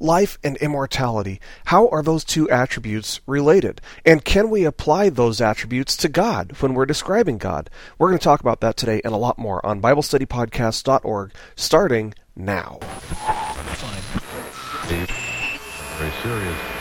life and immortality. How are those two attributes related? And can we apply those attributes to God when we're describing God? We're going to talk about that today and a lot more on BibleStudyPodcast.org starting now. Very serious.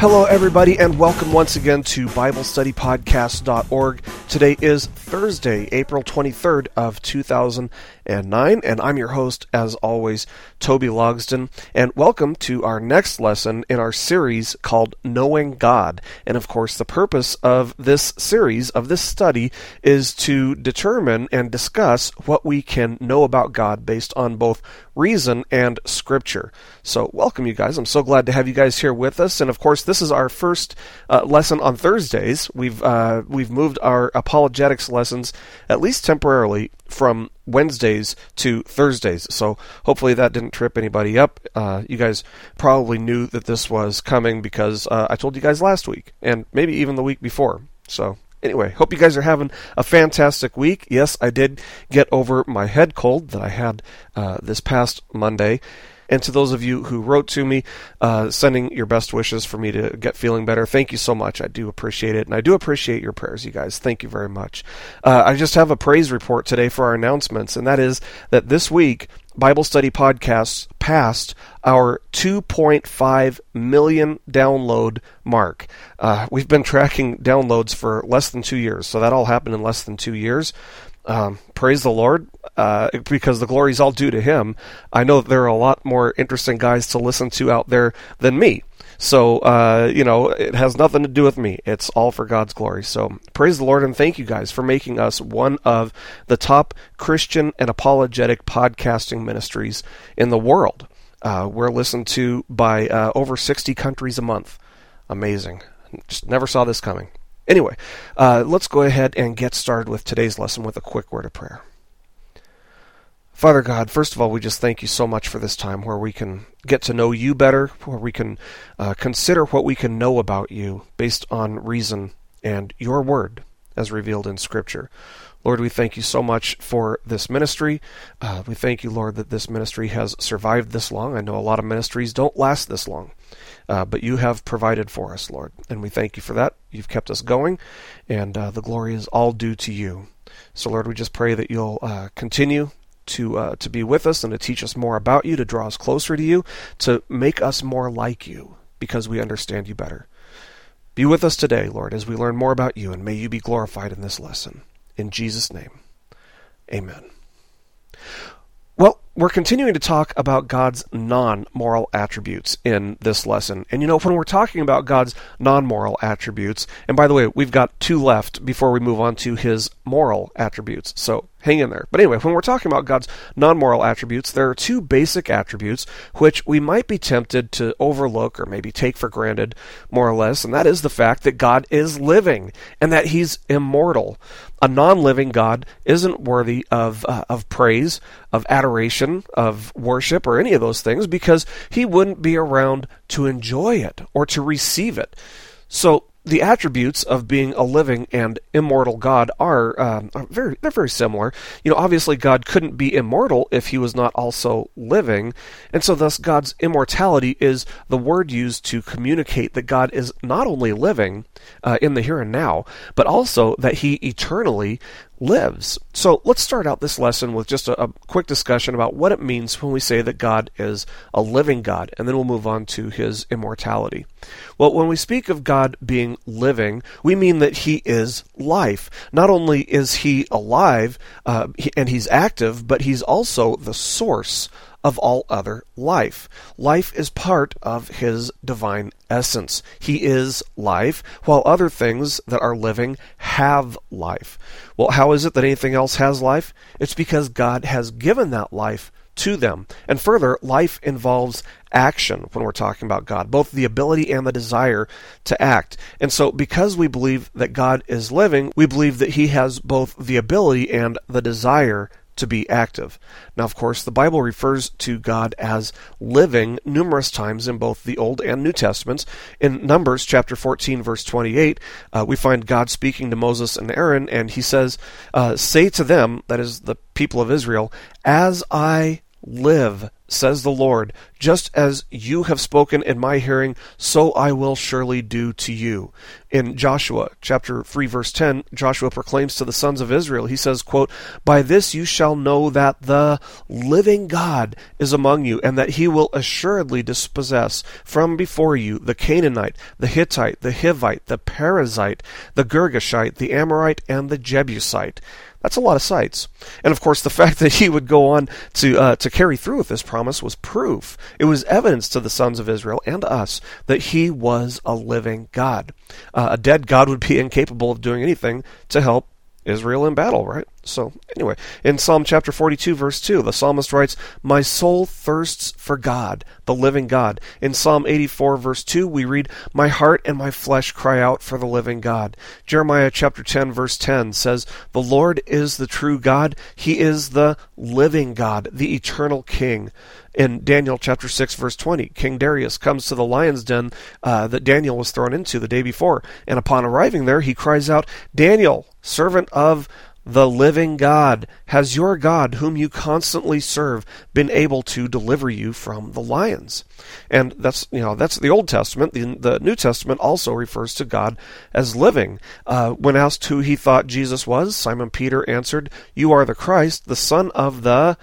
Hello, everybody, and welcome once again to BibleStudyPodcast.org. Today is Thursday, April 23rd of 2009, and I'm your host, as always, Toby Logsdon, and welcome to our next lesson in our series called Knowing God. And of course, the purpose of this series, of this study, is to determine and discuss what we can know about God based on both reason and scripture. So, welcome, you guys. I'm so glad to have you guys here with us, and of course, this is our first uh, lesson on Thursdays. We've uh, we've moved our apologetics lessons at least temporarily from Wednesdays to Thursdays. So hopefully that didn't trip anybody up. Uh, you guys probably knew that this was coming because uh, I told you guys last week and maybe even the week before. So anyway, hope you guys are having a fantastic week. Yes, I did get over my head cold that I had uh, this past Monday. And to those of you who wrote to me, uh, sending your best wishes for me to get feeling better, thank you so much. I do appreciate it. And I do appreciate your prayers, you guys. Thank you very much. Uh, I just have a praise report today for our announcements, and that is that this week, Bible Study Podcasts passed our 2.5 million download mark. Uh, we've been tracking downloads for less than two years, so that all happened in less than two years. Um, praise the Lord, uh, because the glory is all due to Him. I know that there are a lot more interesting guys to listen to out there than me. So, uh, you know, it has nothing to do with me. It's all for God's glory. So, praise the Lord and thank you guys for making us one of the top Christian and apologetic podcasting ministries in the world. Uh, we're listened to by uh, over 60 countries a month. Amazing. Just never saw this coming. Anyway, uh, let's go ahead and get started with today's lesson with a quick word of prayer. Father God, first of all, we just thank you so much for this time where we can get to know you better, where we can uh, consider what we can know about you based on reason and your word as revealed in Scripture. Lord, we thank you so much for this ministry. Uh, we thank you, Lord, that this ministry has survived this long. I know a lot of ministries don't last this long. Uh, but you have provided for us, Lord, and we thank you for that. You've kept us going, and uh, the glory is all due to you. So, Lord, we just pray that you'll uh, continue to uh, to be with us and to teach us more about you, to draw us closer to you, to make us more like you, because we understand you better. Be with us today, Lord, as we learn more about you, and may you be glorified in this lesson. In Jesus' name, Amen. Well, we're continuing to talk about God's non moral attributes in this lesson. And you know, when we're talking about God's non moral attributes, and by the way, we've got two left before we move on to his moral attributes. So hang in there. But anyway, when we're talking about God's non moral attributes, there are two basic attributes which we might be tempted to overlook or maybe take for granted, more or less, and that is the fact that God is living and that he's immortal. A non living God isn't worthy of, uh, of praise, of adoration, of worship, or any of those things because he wouldn't be around to enjoy it or to receive it. So the attributes of being a living and immortal God are, um, are, very they're very similar. You know, obviously God couldn't be immortal if he was not also living, and so thus God's immortality is the word used to communicate that God is not only living uh, in the here and now, but also that he eternally lives. So let's start out this lesson with just a, a, quick discussion about what it means when we say that God is a living God, and then we'll move on to his immortality. Well, when we speak of God being living, we mean that he is life. Not only is he alive uh, and he's active, but he's also the source of all other life. Life is part of his divine essence. He is life, while other things that are living have life. Well, how is it that anything else has life? It's because God has given that life to them. And further, life involves action when we're talking about God, both the ability and the desire to act. And so, because we believe that God is living, we believe that He has both the ability and the desire to be active. Now, of course, the Bible refers to God as living numerous times in both the Old and New Testaments. In Numbers chapter 14, verse 28, uh, we find God speaking to Moses and Aaron, and he says, uh, Say to them, that is the people of Israel, as I live, says the Lord, just as you have spoken in my hearing, so I will surely do to you. In Joshua chapter 3 verse 10, Joshua proclaims to the sons of Israel, he says, quote, By this you shall know that the living God is among you, and that he will assuredly dispossess from before you the Canaanite, the Hittite, the Hivite, the Perizzite, the Girgashite, the Amorite, and the Jebusite. That's a lot of sites. And of course, the fact that he would go on to uh, to carry through with this promise was proof. It was evidence to the sons of Israel and us that he was a living God. Uh, a dead God would be incapable of doing anything to help Israel in battle, right? So, anyway, in Psalm chapter 42, verse 2, the psalmist writes, My soul thirsts for God, the living God. In Psalm 84, verse 2, we read, My heart and my flesh cry out for the living God. Jeremiah chapter 10, verse 10 says, The Lord is the true God. He is the living God, the eternal King. In Daniel chapter 6, verse 20, King Darius comes to the lion's den uh, that Daniel was thrown into the day before, and upon arriving there, he cries out, Daniel, servant of the living God. Has your God, whom you constantly serve, been able to deliver you from the lions? And that's you know that's the Old Testament. The, the New Testament also refers to God as living. Uh, when asked who he thought Jesus was, Simon Peter answered, "You are the Christ, the Son of the."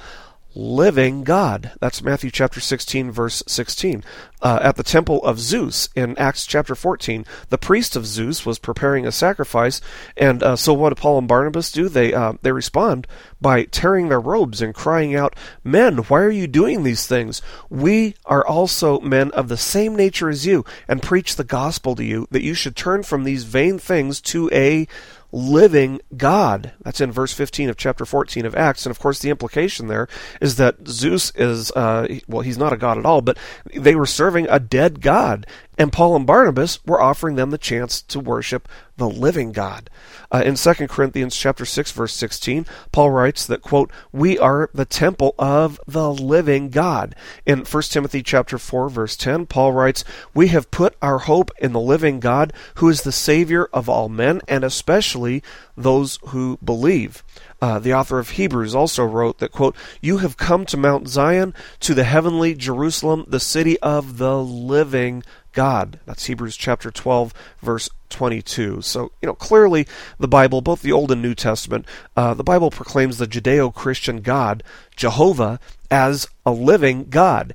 Living God. That's Matthew chapter 16, verse 16. Uh, at the temple of Zeus in Acts chapter 14, the priest of Zeus was preparing a sacrifice, and uh, so what do Paul and Barnabas do? They uh, they respond by tearing their robes and crying out, "Men, why are you doing these things? We are also men of the same nature as you, and preach the gospel to you that you should turn from these vain things to a living God. That's in verse 15 of chapter 14 of Acts. And of course, the implication there is that Zeus is, uh, well, he's not a god at all, but they were serving a dead God. And Paul and Barnabas were offering them the chance to worship the living God. Uh, in 2 Corinthians chapter 6 verse 16, Paul writes that quote, "We are the temple of the living God." In 1 Timothy chapter 4 verse 10, Paul writes, "We have put our hope in the living God, who is the savior of all men and especially those who believe." Uh, the author of Hebrews also wrote that, quote, You have come to Mount Zion, to the heavenly Jerusalem, the city of the living God. That's Hebrews chapter 12, verse 22. So, you know, clearly the Bible, both the Old and New Testament, uh, the Bible proclaims the Judeo Christian God, Jehovah, as a living God.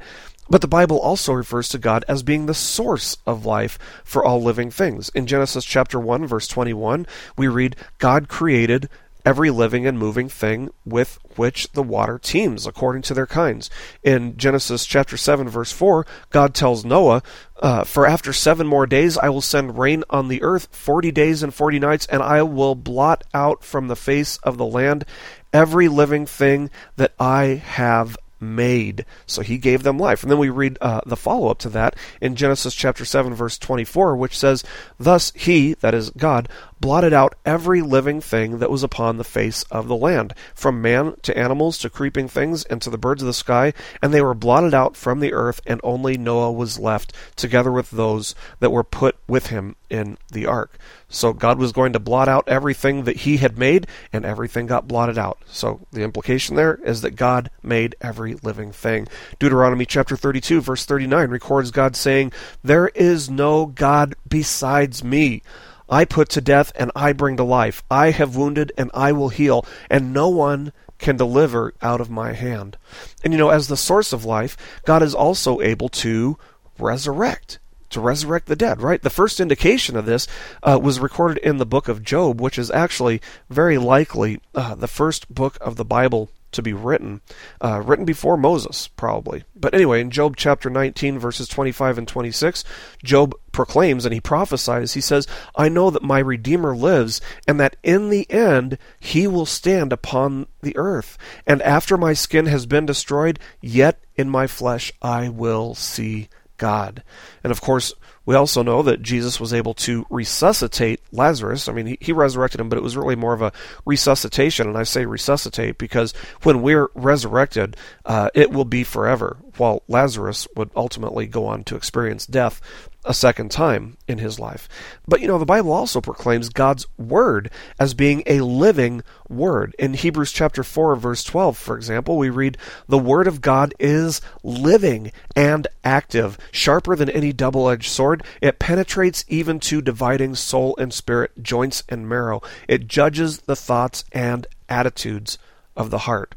But the Bible also refers to God as being the source of life for all living things. In Genesis chapter 1 verse 21, we read, God created every living and moving thing with which the water teems according to their kinds. In Genesis chapter 7 verse 4, God tells Noah, uh, For after seven more days I will send rain on the earth, forty days and forty nights, and I will blot out from the face of the land every living thing that I have made. So he gave them life. And then we read uh, the follow up to that in Genesis chapter 7, verse 24, which says, Thus he, that is God, blotted out every living thing that was upon the face of the land, from man to animals to creeping things and to the birds of the sky, and they were blotted out from the earth, and only Noah was left, together with those that were put with him in the ark. So God was going to blot out everything that he had made, and everything got blotted out. So the implication there is that God made every living thing. Deuteronomy chapter 32, verse 39 records God saying, There is no God besides me. I put to death and I bring to life. I have wounded and I will heal, and no one can deliver out of my hand. And you know, as the source of life, God is also able to resurrect. To resurrect the dead, right? The first indication of this uh, was recorded in the book of Job, which is actually very likely uh, the first book of the Bible to be written, uh, written before Moses, probably. But anyway, in Job chapter 19, verses 25 and 26, Job proclaims and he prophesies, he says, I know that my Redeemer lives, and that in the end he will stand upon the earth. And after my skin has been destroyed, yet in my flesh I will see God. And of course, we also know that Jesus was able to resuscitate Lazarus. I mean, he, he, resurrected him, but it was really more of a resuscitation. And I say resuscitate because when we're resurrected, uh, it will be forever, while Lazarus would ultimately go on to experience death a second time in his life. But you know, the Bible also proclaims God's word as being a living word. In Hebrews chapter 4 verse 12, for example, we read, "The word of God is living and active, sharper than any double-edged sword. It penetrates even to dividing soul and spirit, joints and marrow. It judges the thoughts and attitudes of the heart."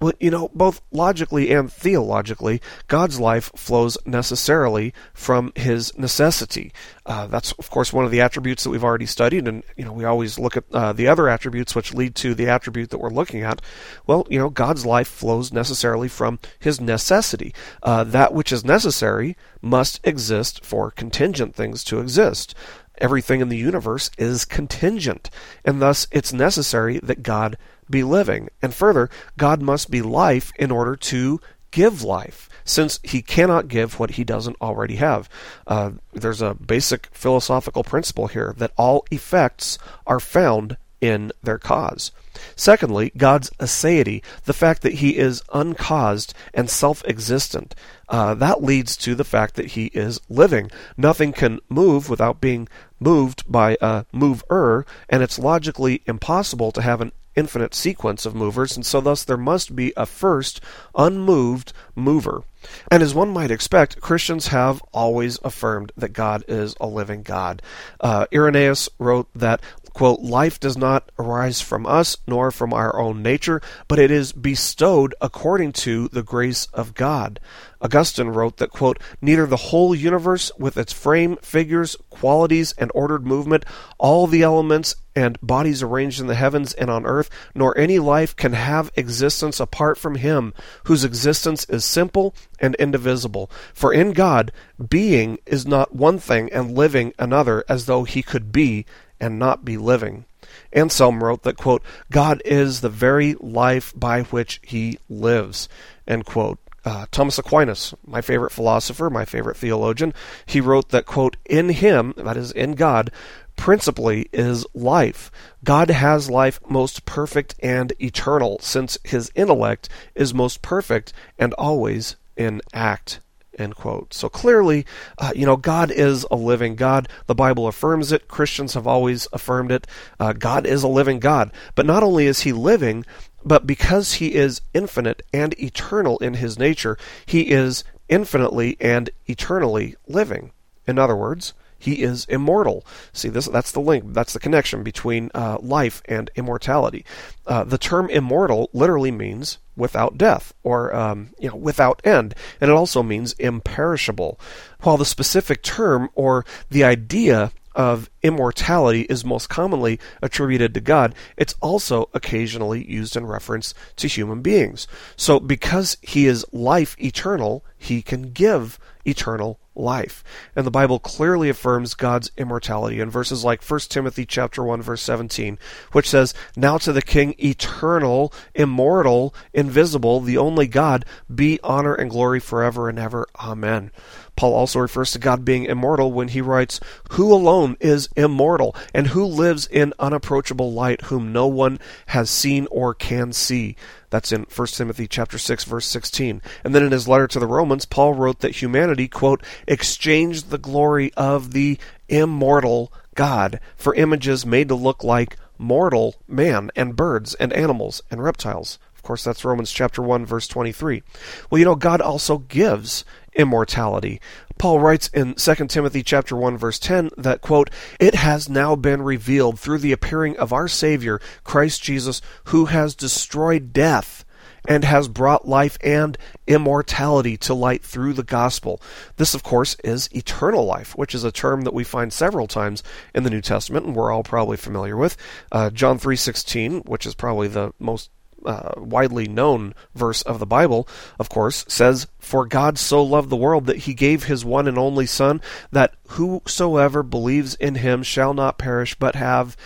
Well, you know, both logically and theologically, God's life flows necessarily from His necessity. Uh, that's, of course, one of the attributes that we've already studied, and you know, we always look at uh, the other attributes which lead to the attribute that we're looking at. Well, you know, God's life flows necessarily from His necessity. Uh, that which is necessary must exist for contingent things to exist everything in the universe is contingent, and thus it's necessary that God be living. And further, God must be life in order to give life, since he cannot give what he doesn't already have. Uh, there's a basic philosophical principle here that all effects are found in their cause. Secondly, God's aseity, the fact that he is uncaused and self existent. Uh, that leads to the fact that he is living. Nothing can move without being moved by a mover, and it's logically impossible to have an infinite sequence of movers, and so thus there must be a first unmoved mover. And as one might expect, Christians have always affirmed that God is a living God. Uh, Irenaeus wrote that quote, life does not arise from us nor from our own nature, but it is bestowed according to the grace of God. Augustine wrote that, quote, neither the whole universe with its frame, figures, qualities, and ordered movement, all the elements and bodies arranged in the heavens and on earth, nor any life can have existence apart from him, whose existence is simple and indivisible. For in God, being is not one thing and living another, as though he could be and not be living. Anselm wrote that, quote, God is the very life by which he lives, end quote. Uh, Thomas Aquinas, my favorite philosopher, my favorite theologian, he wrote that, quote, in him, that is, in God, principally is life. God has life most perfect and eternal, since his intellect is most perfect and always in act. End quote. So clearly, uh, you know, God is a living God. The Bible affirms it. Christians have always affirmed it. Uh, God is a living God. But not only is He living, but because He is infinite and eternal in His nature, He is infinitely and eternally living. In other words, he is immortal. See, this that's the link. That's the connection between uh, life and immortality. Uh, the term immortal literally means without death or um, you know without end, and it also means imperishable. While the specific term or the idea of immortality is most commonly attributed to God, it's also occasionally used in reference to human beings. So, because He is life eternal, He can give eternal life. And the Bible clearly affirms God's immortality in verses like 1 Timothy chapter 1 verse 17, which says, "Now to the king eternal, immortal, invisible, the only God, be honor and glory forever and ever. Amen." Paul also refers to God being immortal when he writes, Who alone is immortal, and who lives in unapproachable light, whom no one has seen or can see. That's in 1 Timothy chapter 6 verse 16. And then in his letter to the Romans, Paul wrote that humanity, quote, exchanged the glory of the immortal God for images made to look like mortal man and birds and animals and reptiles. Course, that's Romans chapter 1 verse 23. Well, you know, God also gives immortality. Paul writes in 2 Timothy chapter 1 verse 10 that quote, "It has now been revealed through the appearing of our Savior Christ Jesus who has destroyed death and has brought life and immortality to light through the gospel. This, of course, is eternal life, which is a term that we find several times in the New Testament, and we're all probably familiar with. Uh, John three sixteen, which is probably the most uh, widely known verse of the Bible, of course, says, For God so loved the world that he gave his one and only Son, that whosoever believes in him shall not perish, but have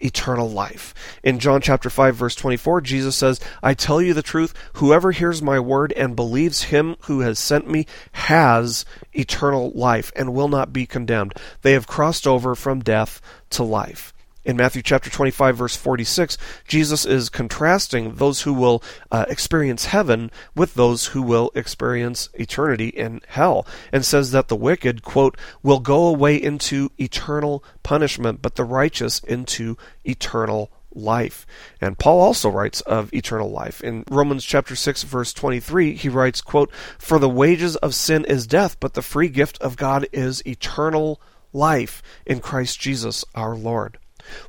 eternal life. In John chapter 5 verse 24, Jesus says, "I tell you the truth, whoever hears my word and believes him who has sent me has eternal life and will not be condemned. They have crossed over from death to life." In Matthew chapter 25, verse 46, Jesus is contrasting those who will uh, experience heaven with those who will experience eternity in hell, and says that the wicked, quote, will go away into eternal punishment, but the righteous into eternal life. And Paul also writes of eternal life. In Romans chapter 6 verse 23, he writes, quote, "For the wages of sin is death, but the free gift of God is eternal life in Christ Jesus our Lord."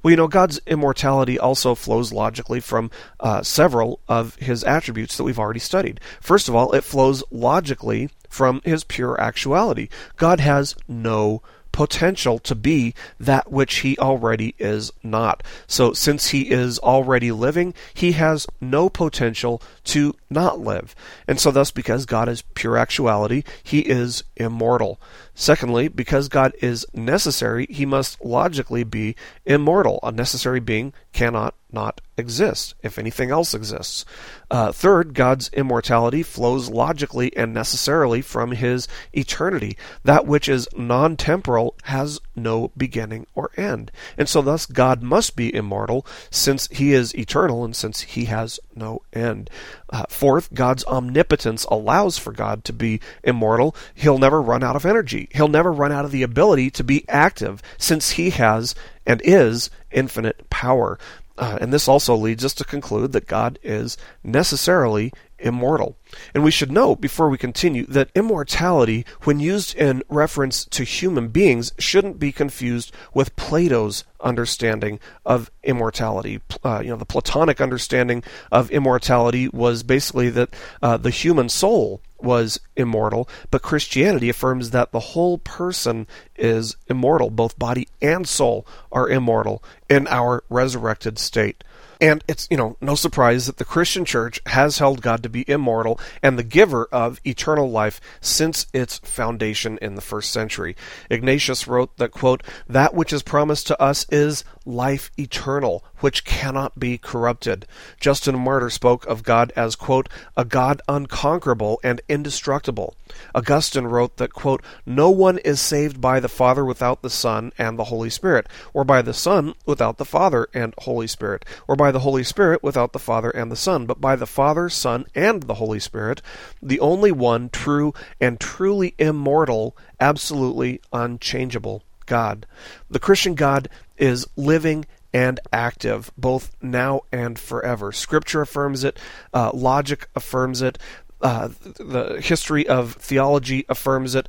Well, you know, God's immortality also flows logically from uh, several of his attributes that we've already studied. First of all, it flows logically from his pure actuality. God has no potential to be that which he already is not. So, since he is already living, he has no potential to not live. And so, thus, because God is pure actuality, he is immortal. Secondly, because God is necessary, he must logically be immortal. A necessary being cannot not exist if anything else exists. Uh, third, God's immortality flows logically and necessarily from his eternity. That which is non temporal has no beginning or end. And so, thus, God must be immortal since he is eternal and since he has no end. Uh, fourth, God's omnipotence allows for God to be immortal. He'll never run out of energy, he'll never run out of the ability to be active since he has and is infinite power. Uh, and this also leads us to conclude that God is necessarily immortal. And we should note before we continue that immortality, when used in reference to human beings, shouldn't be confused with Plato's understanding of immortality. Uh, you know, the Platonic understanding of immortality was basically that uh, the human soul was immortal, but Christianity affirms that the whole person is immortal. Both body and soul are immortal in our resurrected state. And it's, you know, no surprise that the Christian church has held God to be immortal and the giver of eternal life since its foundation in the first century. Ignatius wrote that, quote, that which is promised to us is life eternal, which cannot be corrupted. Justin Martyr spoke of God as, quote, a God unconquerable and indestructible. Augustine wrote that, quote, no one is saved by the Father without the Son and the Holy Spirit, or by the Son without the Father and Holy Spirit, or by the Holy Spirit without the Father and the Son, but by the Father, Son, and the Holy Spirit, the only one true and truly immortal, absolutely unchangeable God. The Christian God is living and active, both now and forever. Scripture affirms it, uh, logic affirms it, uh, the history of theology affirms it.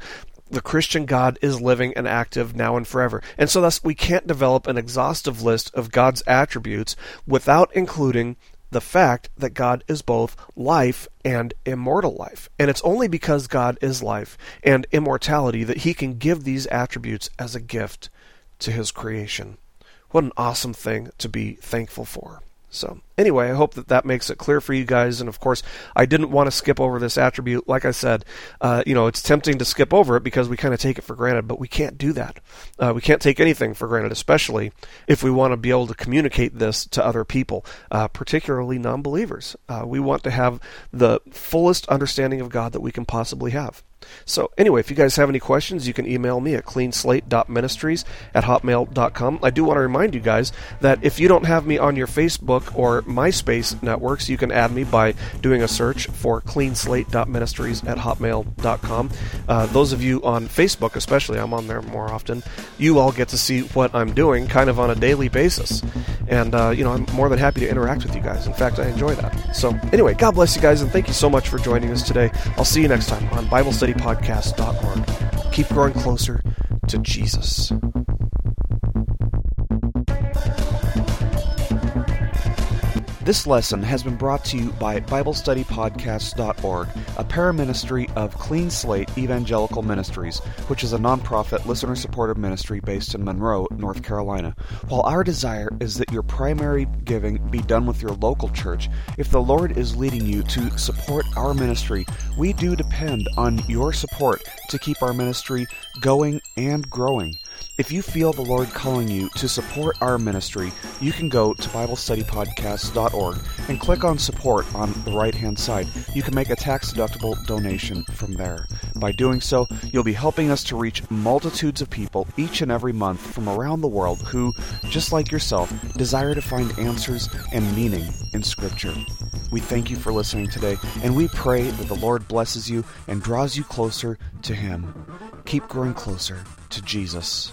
The Christian God is living and active now and forever. And so, thus, we can't develop an exhaustive list of God's attributes without including the fact that God is both life and immortal life. And it's only because God is life and immortality that he can give these attributes as a gift to his creation. What an awesome thing to be thankful for. So, anyway, I hope that that makes it clear for you guys. And of course, I didn't want to skip over this attribute. Like I said, uh, you know, it's tempting to skip over it because we kind of take it for granted, but we can't do that. Uh, we can't take anything for granted, especially if we want to be able to communicate this to other people, uh, particularly non believers. Uh, we want to have the fullest understanding of God that we can possibly have. So, anyway, if you guys have any questions, you can email me at cleanslate.ministries at hotmail.com. I do want to remind you guys that if you don't have me on your Facebook or MySpace networks, you can add me by doing a search for cleanslate.ministries at hotmail.com. Uh, those of you on Facebook, especially, I'm on there more often, you all get to see what I'm doing kind of on a daily basis. And, uh, you know, I'm more than happy to interact with you guys. In fact, I enjoy that. So, anyway, God bless you guys, and thank you so much for joining us today. I'll see you next time on Bible Study studypodcast.org. Keep growing closer to Jesus. This lesson has been brought to you by BibleStudyPodcasts.org, a paraministry of Clean Slate Evangelical Ministries, which is a nonprofit listener supported ministry based in Monroe, North Carolina. While our desire is that your primary giving be done with your local church, if the Lord is leading you to support our ministry, we do depend on your support to keep our ministry going and growing. If you feel the Lord calling you to support our ministry, you can go to BibleStudyPodcast.org and click on support on the right hand side. You can make a tax deductible donation from there. By doing so, you'll be helping us to reach multitudes of people each and every month from around the world who, just like yourself, desire to find answers and meaning in Scripture. We thank you for listening today, and we pray that the Lord blesses you and draws you closer to Him. Keep growing closer to Jesus.